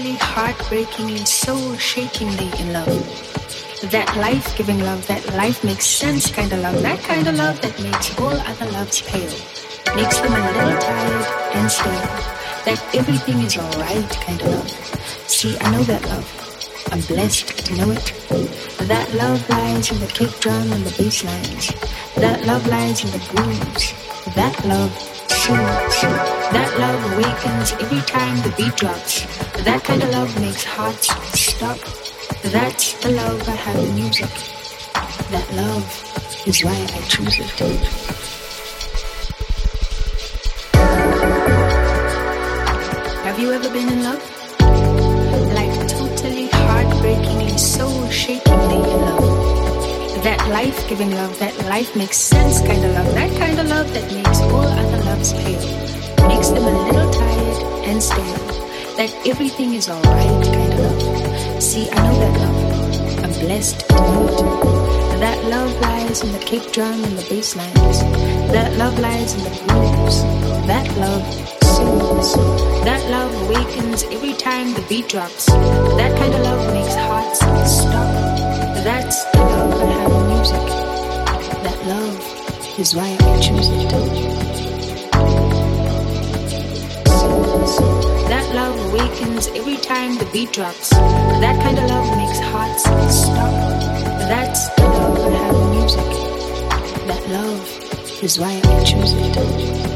Heartbreakingly, soul shakingly in love. That life giving love, that life makes sense kind of love, that kind of love that makes all other loves pale, makes them a little tired and stale. That everything is alright kind of love. See, I know that love. I'm blessed to know it. That love lies in the kick drum and the bass lines. That love lies in the grooves. That love soothes. That love awakens every time the beat drops. That kind of love makes hearts stop. That's the love I have in music. That love is why I choose it. Have you ever been in love? Like totally heartbreakingly, soul shakingly in love. That life giving love, that life makes sense kind of love, that kind of love that makes all other loves pale, makes them a little tired and stale that everything is alright kind of love. See, I know that love. I'm blessed to know it. That love lies in the kick drum and the bass lines. That love lies in the grooves. That love soothes. That love awakens every time the beat drops. That kind of love makes hearts stop. That's the love in music. That love is why I choose it. Awakens every time the beat drops. That kind of love makes hearts stop. That's the love I have in music. That love is why I choose it.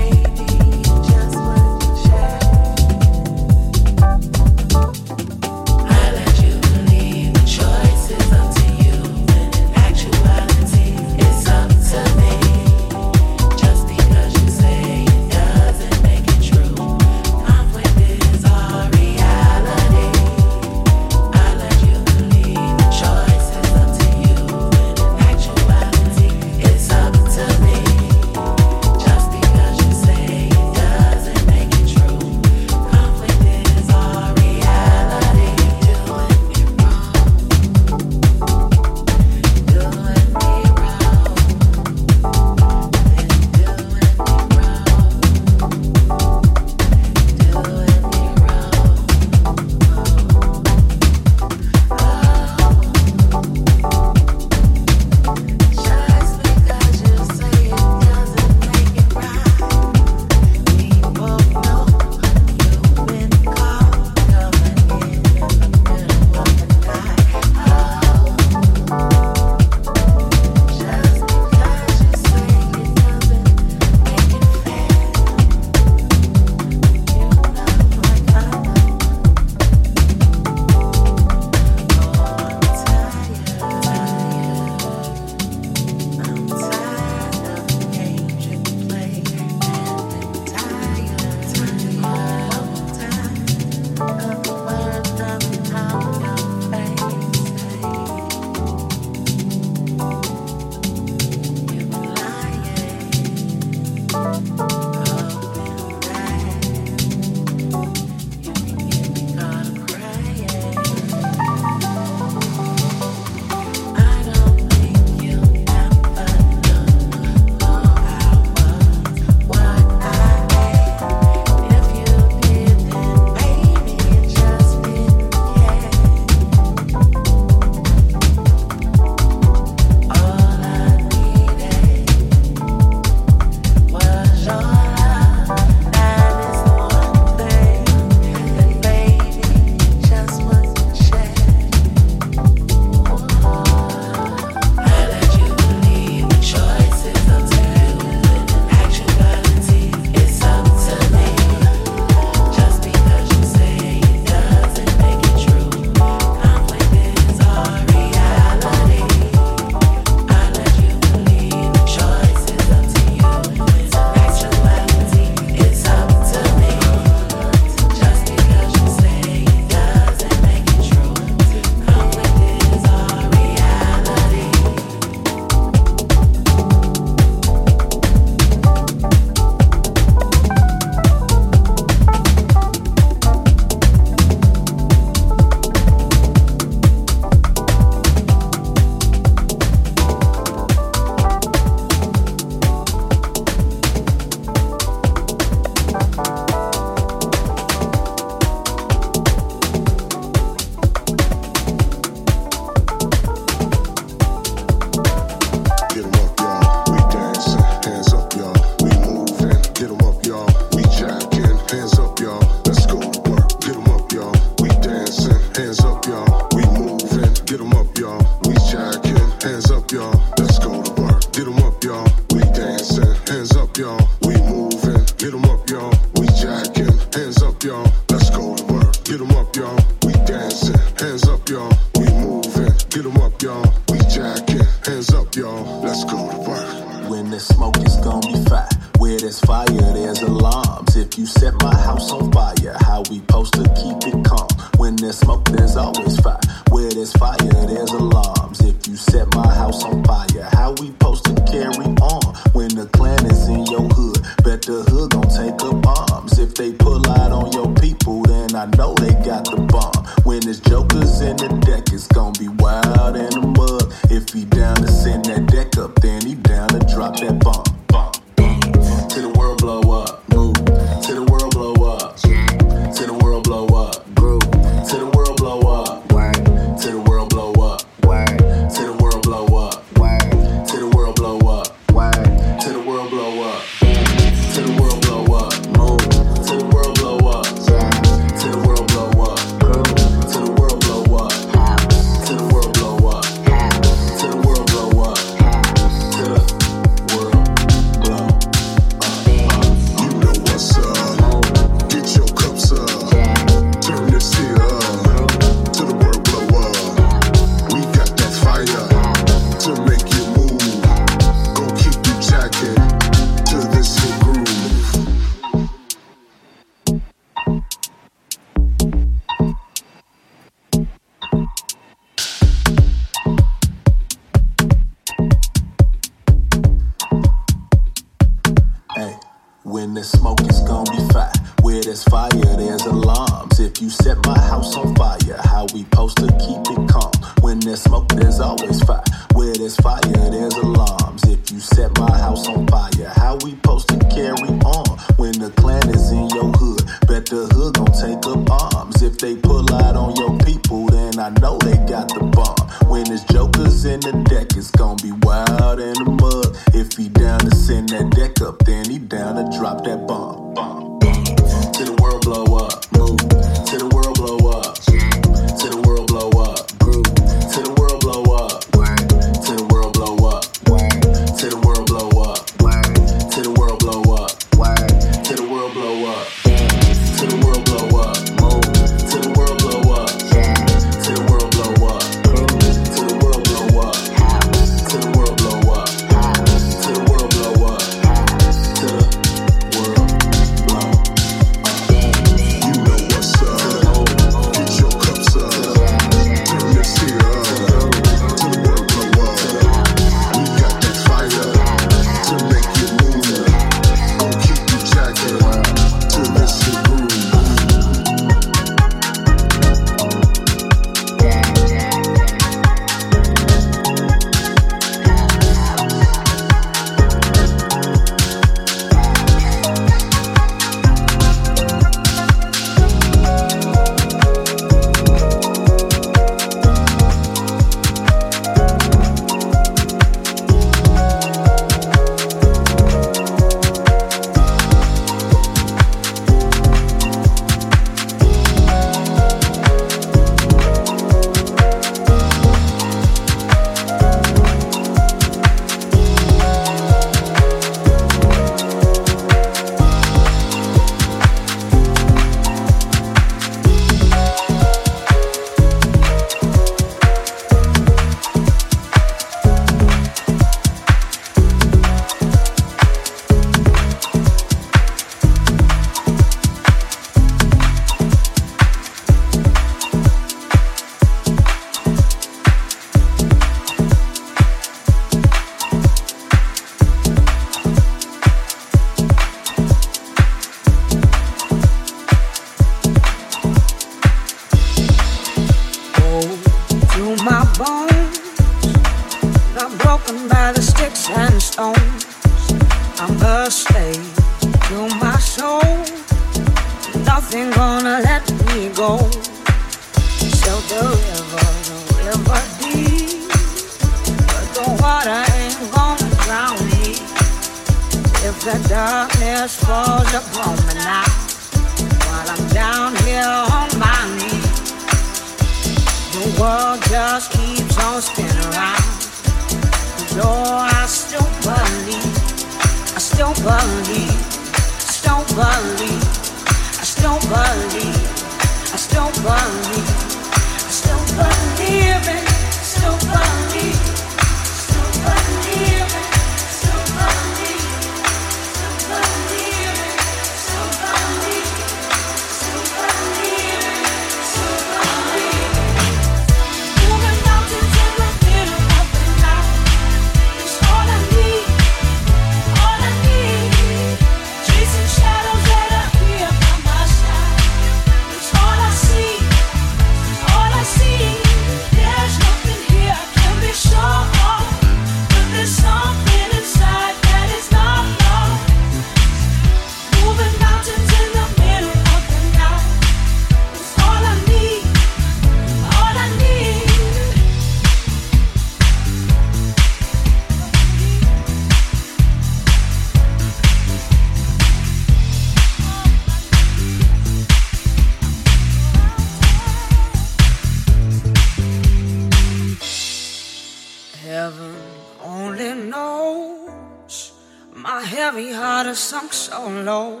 heaven knows my heavy heart has sunk so low.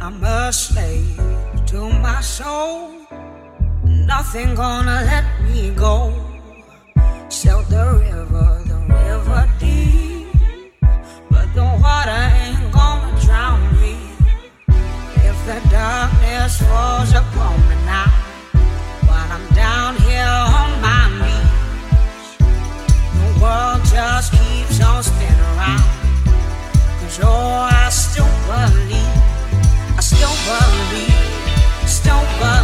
I'm a slave to my soul. Nothing gonna let me go. Sail the river, the river deep, but the water ain't gonna drown me. If the darkness falls upon me now, while I'm down here. Cause oh, I still believe, I still believe, still believe.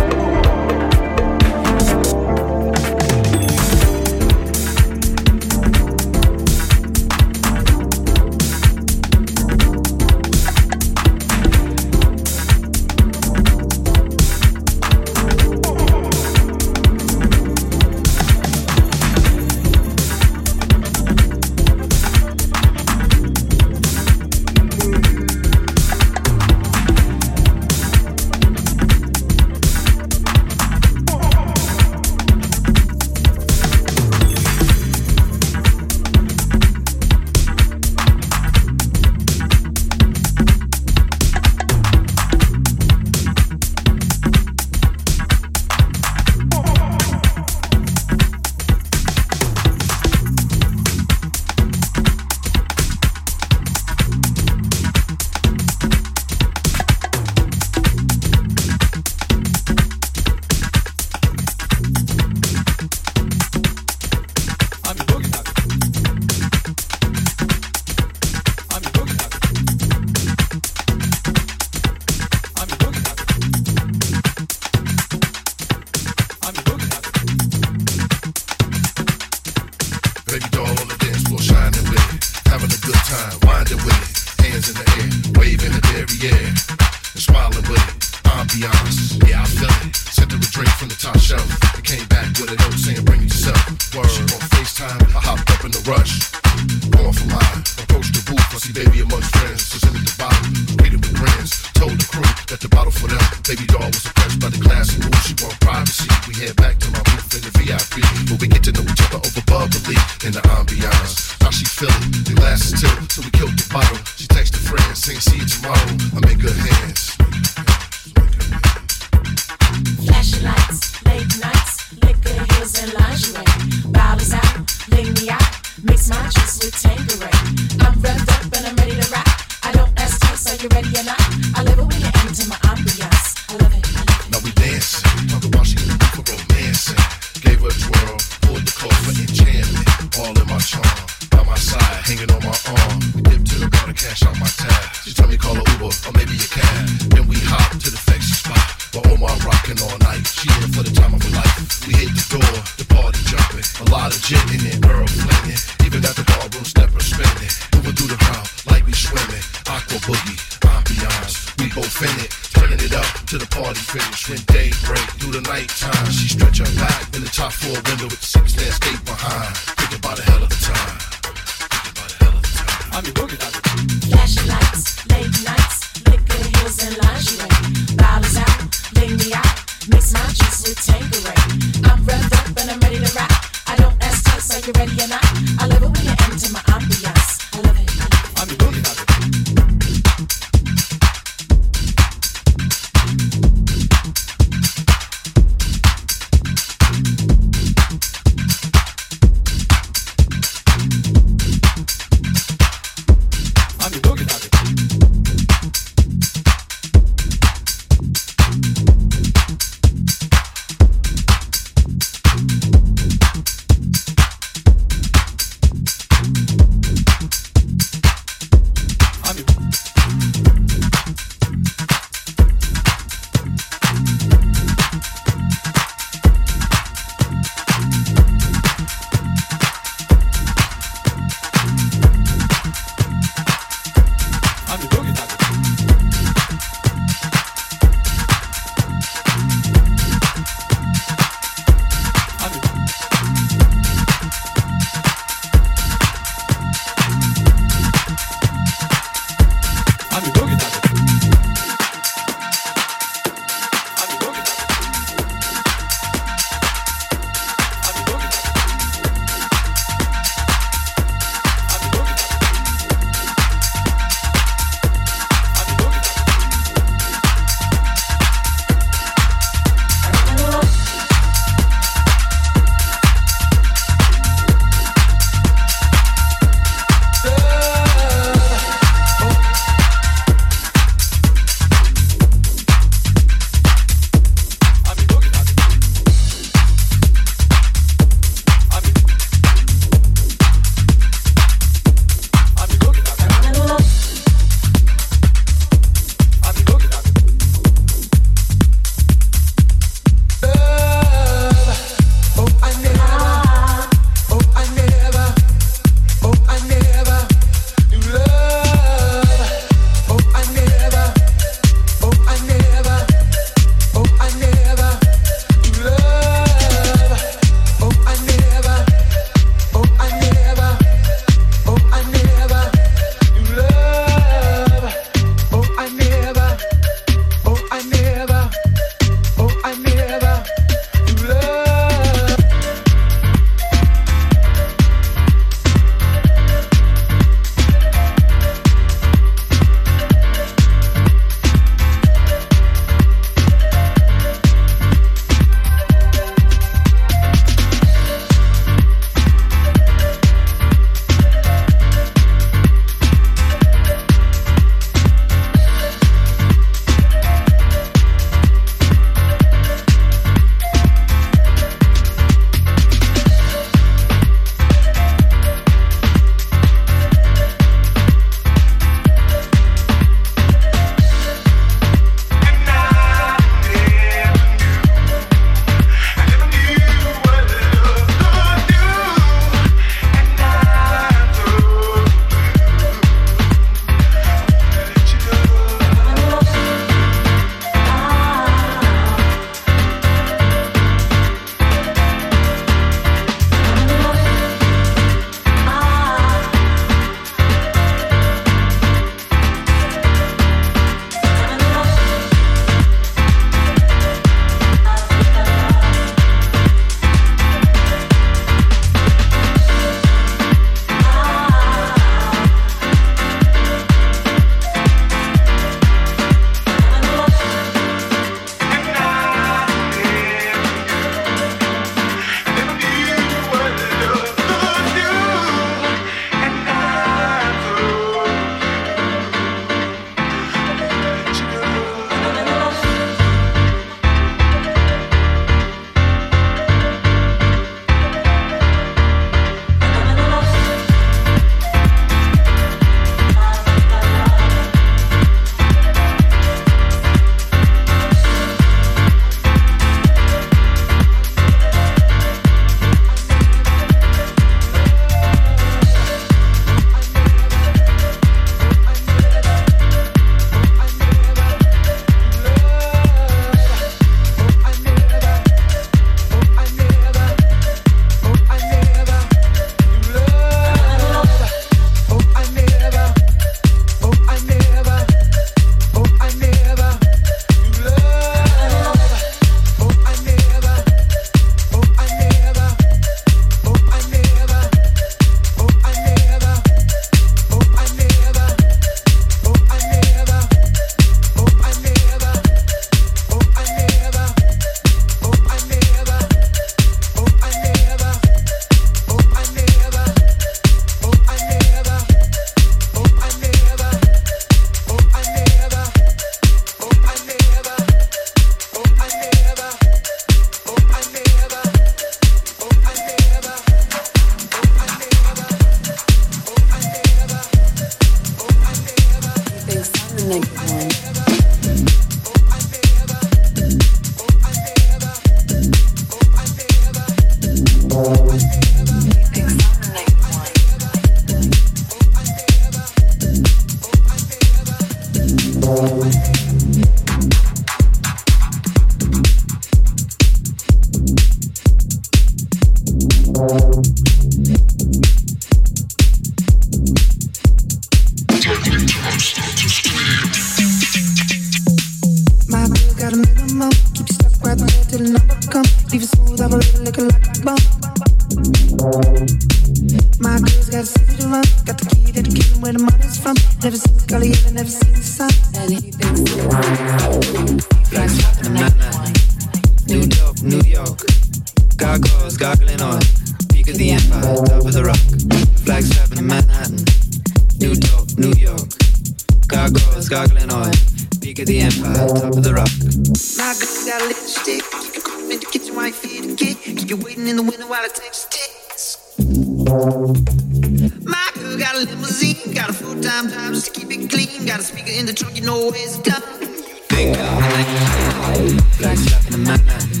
got a limousine, got a full time job just to keep it clean. Got a speaker in the trunk, you know it's done. You think I like like stuff in Manhattan,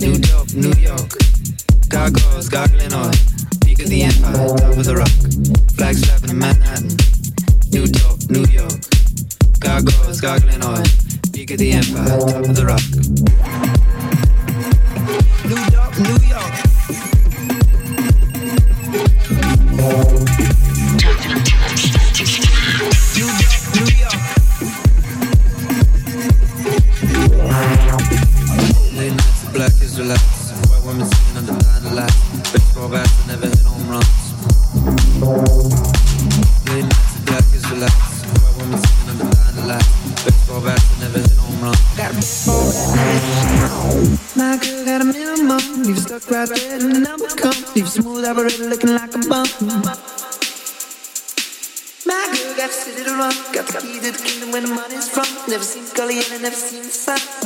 New York, New York. Gargoyles gargling on. peak of the empire, top of the rock. Flagstaff in Manhattan, New York, New York. Gargoyles gargling oil, peak of the empire, top of the rock. never seen, girl, you ain't never seen the sun.